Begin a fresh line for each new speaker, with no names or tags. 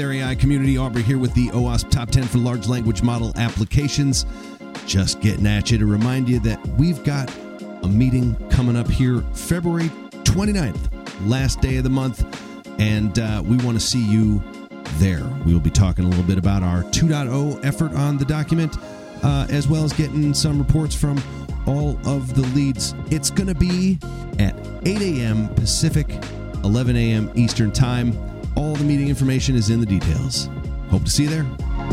community. Aubrey here with the OWASP Top 10 for Large Language Model Applications. Just getting at you to remind you that we've got a meeting coming up here February 29th, last day of the month, and uh, we want to see you there. We will be talking a little bit about our 2.0 effort on the document, uh, as well as getting some reports from all of the leads. It's going to be at 8 a.m. Pacific, 11 a.m. Eastern Time. All the meeting information is in the details. Hope to see you there.